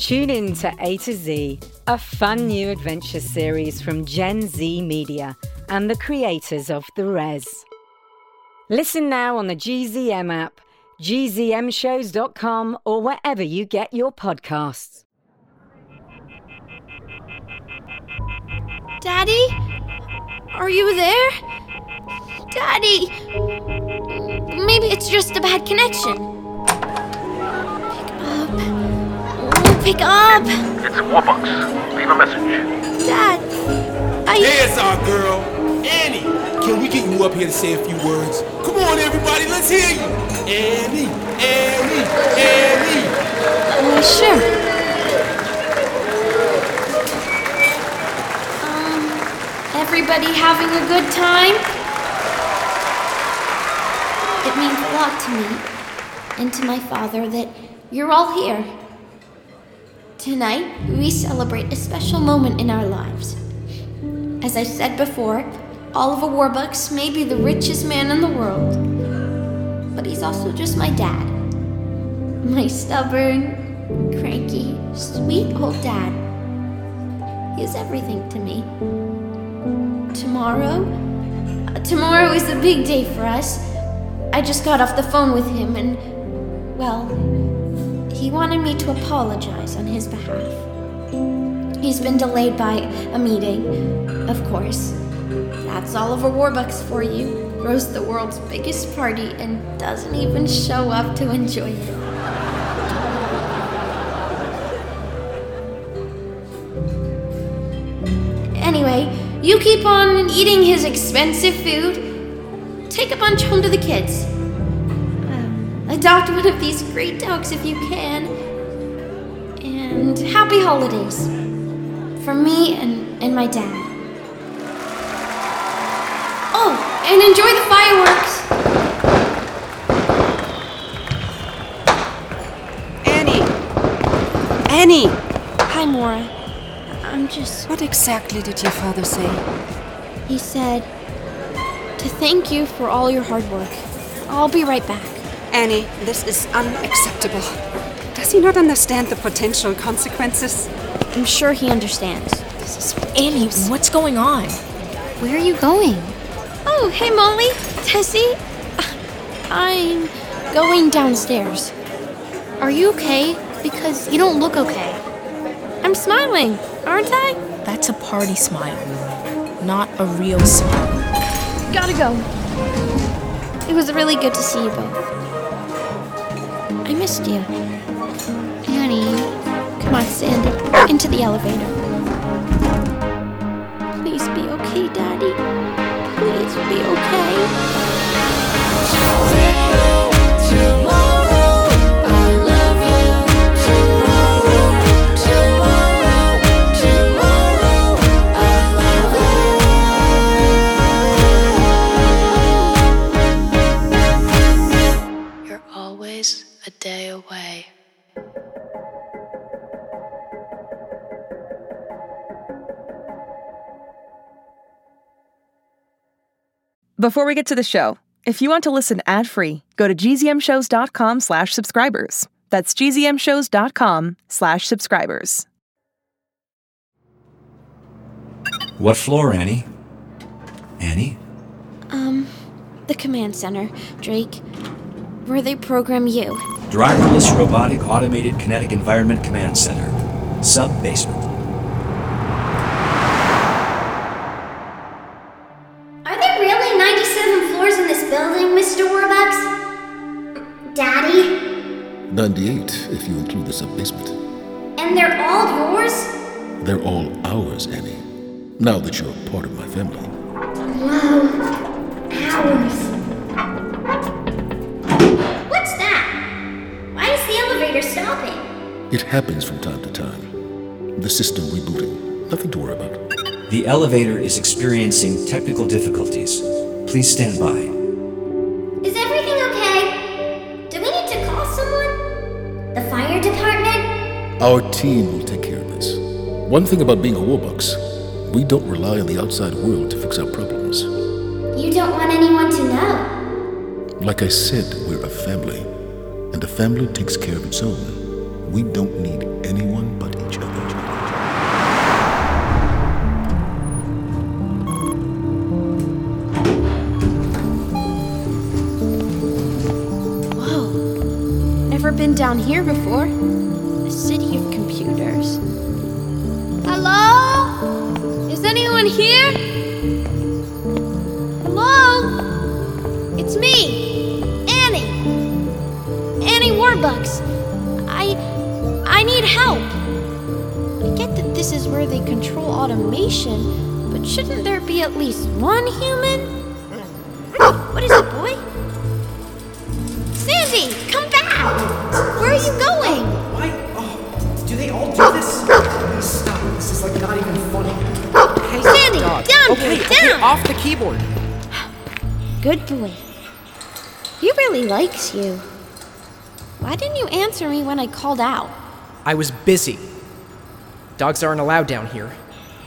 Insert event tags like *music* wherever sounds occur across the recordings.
Tune in to A to Z, a fun new adventure series from Gen Z Media and the creators of The Res. Listen now on the GZM app, gzmshows.com, or wherever you get your podcasts. Daddy? Are you there? Daddy! Maybe it's just a bad connection. Pick up. Pick up! It's Warbucks. Leave a message. Dad! I. There's our girl, Annie. Can we get you up here to say a few words? Come on, everybody, let's hear you. Annie, Annie, Annie. Uh, sure. Um, everybody having a good time? It means a lot to me and to my father that you're all here. Tonight, we celebrate a special moment in our lives. As I said before, Oliver Warbucks may be the richest man in the world, but he's also just my dad. My stubborn, cranky, sweet old dad. He is everything to me. Tomorrow? uh, tomorrow is a big day for us. I just got off the phone with him and, well, he wanted me to apologize on his behalf. He's been delayed by a meeting, of course. That's Oliver Warbucks for you. Throws the world's biggest party and doesn't even show up to enjoy it. Anyway, you keep on eating his expensive food. Take a bunch home to the kids. Adopt one of these great dogs if you can. And happy holidays. From me and, and my dad. Oh, and enjoy the fireworks. Annie! Annie! Hi, Mora. I'm just. What exactly did your father say? He said to thank you for all your hard work. I'll be right back. Annie, this is unacceptable. Does he not understand the potential consequences? I'm sure he understands. Annie, what's going on? Where are you going? Oh, hey, Molly. Tessie. I'm going downstairs. Are you okay? Because you don't look okay. I'm smiling, aren't I? That's a party smile, not a real smile. Gotta go. It was really good to see you both. I missed you. Annie. Come on, Sandy. Into the elevator. Please be okay, Daddy. Please be okay. Before we get to the show, if you want to listen ad-free, go to gzmshows.com slash subscribers. That's gzmshows.com slash subscribers. What floor, Annie? Annie? Um, the command center, Drake. Where they program you. Driverless Robotic Automated Kinetic Environment Command Center. Sub 98 if you include the sub basement. And they're all yours? They're all ours, Annie. Now that you're part of my family. Wow. Ours. What's that? Why is the elevator stopping? It happens from time to time. The system rebooting. Nothing to worry about. The elevator is experiencing technical difficulties. Please stand by. Our team will take care of this. One thing about being a Warbucks, we don't rely on the outside world to fix our problems. You don't want anyone to know. Like I said, we're a family, and a family takes care of its own. We don't need anyone but each other. Whoa. Never been down here before. Me, Annie. Annie Warbucks. I. I need help. I get that this is where they control automation, but shouldn't there be at least one human? What is it, boy? Sandy, come back! Where are you going? Why? Oh, do they all do this? Please stop. This is like not even funny. Hey, Sandy, dog. down, okay, boy, okay, down. off the keyboard. Good boy. He really likes you. Why didn't you answer me when I called out? I was busy. Dogs aren't allowed down here.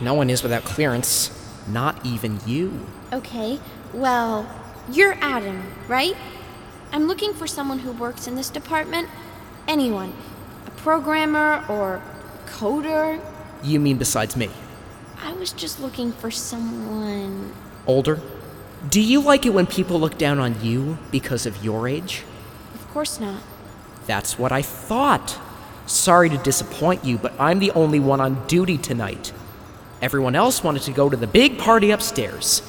No one is without clearance. Not even you. Okay, well, you're Adam, right? I'm looking for someone who works in this department. Anyone. A programmer or coder. You mean besides me? I was just looking for someone. Older? Do you like it when people look down on you because of your age? Of course not. That's what I thought. Sorry to disappoint you, but I'm the only one on duty tonight. Everyone else wanted to go to the big party upstairs.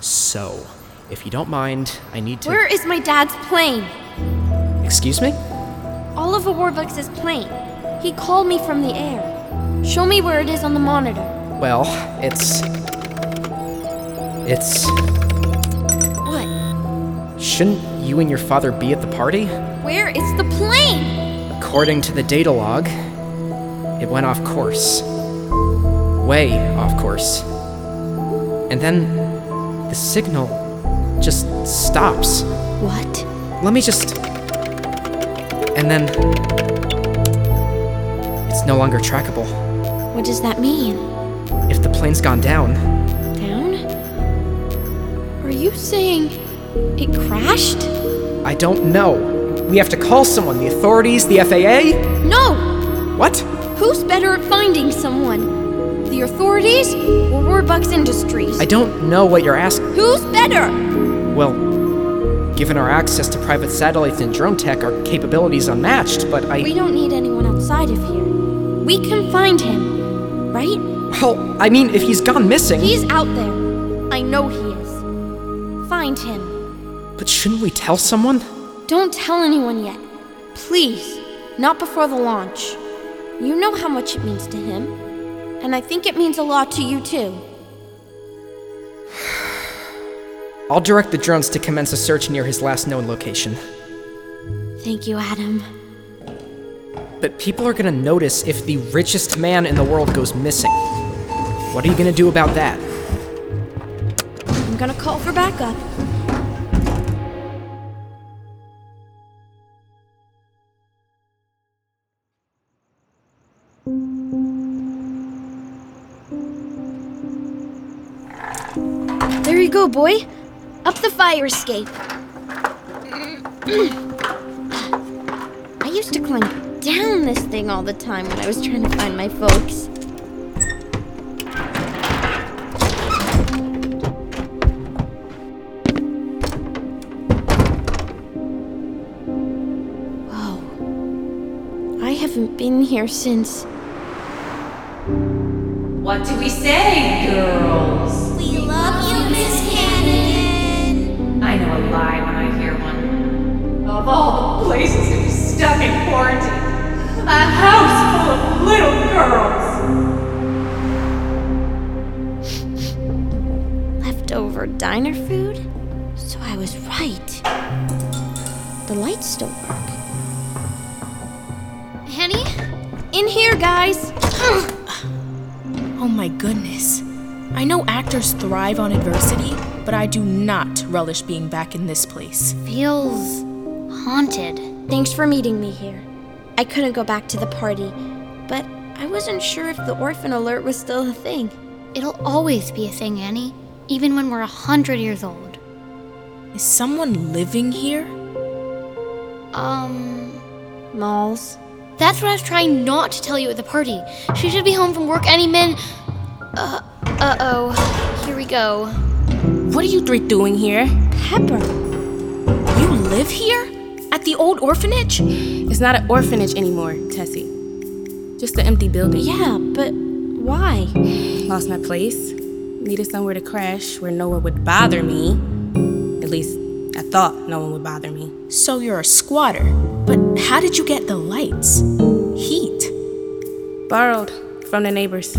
So, if you don't mind, I need to. Where is my dad's plane? Excuse me? Oliver Warbucks' plane. He called me from the air. Show me where it is on the monitor. Well, it's. It's. Shouldn't you and your father be at the party? Where is the plane? According to the data log, it went off course. Way off course. And then the signal just stops. What? Let me just. And then. It's no longer trackable. What does that mean? If the plane's gone down, Down? Are you saying it crashed? I don't know. We have to call someone the authorities, the FAA? No! What? Who's better at finding someone? The authorities or Warbucks Industries? I don't know what you're asking. Who's better? Well, given our access to private satellites and drone tech, our capabilities unmatched, but I. We don't need anyone outside of here. We can find him, right? Well, I mean, if he's gone missing. He's out there. I know he is. Find him. But shouldn't we tell someone? Don't tell anyone yet. Please. Not before the launch. You know how much it means to him. And I think it means a lot to you too. *sighs* I'll direct the drones to commence a search near his last known location. Thank you, Adam. But people are gonna notice if the richest man in the world goes missing. What are you gonna do about that? I'm gonna call for backup. There you go, boy. Up the fire escape. I used to climb down this thing all the time when I was trying to find my folks. I haven't been here since. What do we say, girls? We love you, Miss Hannigan. I know a lie when I hear one. Of all the places to be stuck in quarantine, a house full of little girls. Leftover diner food? So I was right. The lights don't work. Henny? In here, guys! *gasps* Oh my goodness. I know actors thrive on adversity, but I do not relish being back in this place. Feels haunted. Thanks for meeting me here. I couldn't go back to the party, but I wasn't sure if the orphan alert was still a thing. It'll always be a thing, Annie, even when we're a hundred years old. Is someone living here? Um, Malls. That's what I was trying not to tell you at the party. She should be home from work any min. Uh, uh oh. Here we go. What are you three doing here? Pepper. You live here? At the old orphanage? It's not an orphanage anymore, Tessie. Just an empty building. Yeah, but why? Lost my place. Needed somewhere to crash where no one would bother me. At least, I thought no one would bother me. So you're a squatter. But how did you get the lights? Heat? Borrowed from the neighbors.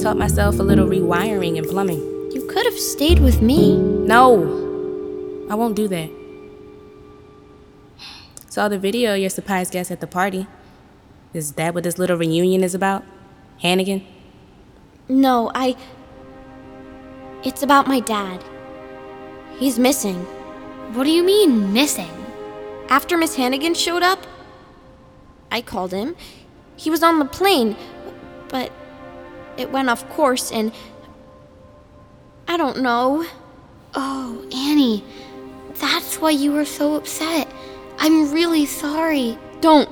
Taught myself a little rewiring and plumbing. You could have stayed with me. No, I won't do that. Saw the video of your surprise guest at the party. Is that what this little reunion is about? Hannigan? No, I. It's about my dad. He's missing. What do you mean, missing? After Miss Hannigan showed up, I called him. He was on the plane, but it went off course and. I don't know. Oh, Annie, that's why you were so upset. I'm really sorry. Don't.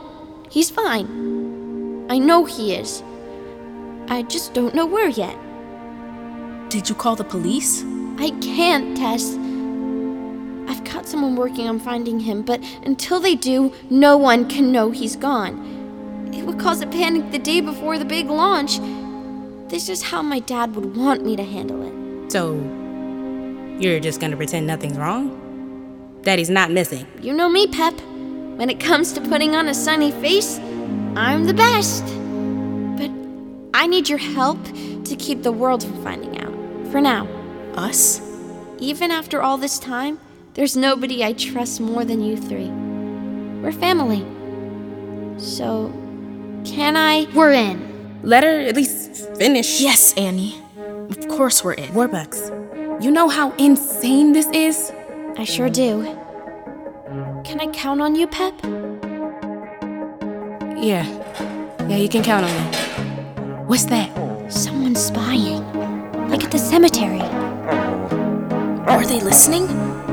He's fine. I know he is. I just don't know where yet. Did you call the police? I can't, Tess. I've got someone working on finding him, but until they do, no one can know he's gone. It would cause a panic the day before the big launch. This is how my dad would want me to handle it. So, you're just gonna pretend nothing's wrong? Daddy's not missing. You know me, Pep. When it comes to putting on a sunny face, I'm the best. But I need your help to keep the world from finding out. For now. Us? Even after all this time, there's nobody I trust more than you three. We're family. So, can I? We're in. Let her at least finish. Yes, Annie. Of course we're in. Warbucks, you know how insane this is? I sure do. Can I count on you, Pep? Yeah. Yeah, you can count on me. What's that? Someone's spying. Like at the cemetery. Are they listening?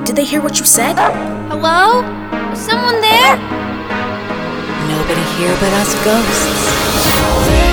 Did they hear what you said? Hello? Is someone there? Nobody here but us ghosts.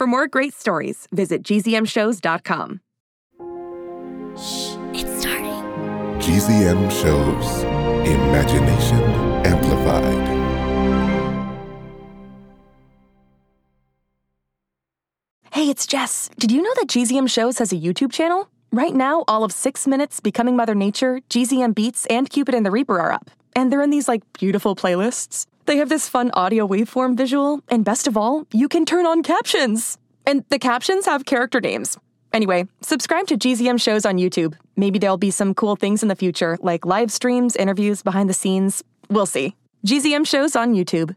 For more great stories, visit gzmshows.com. Shh, it's starting. GZM shows Imagination Amplified. Hey, it's Jess. Did you know that GZM Shows has a YouTube channel? Right now, all of Six Minutes, Becoming Mother Nature, GZM Beats, and Cupid and the Reaper are up. And they're in these, like, beautiful playlists. They have this fun audio waveform visual, and best of all, you can turn on captions. And the captions have character names. Anyway, subscribe to GZM Shows on YouTube. Maybe there'll be some cool things in the future, like live streams, interviews, behind the scenes. We'll see. GZM Shows on YouTube.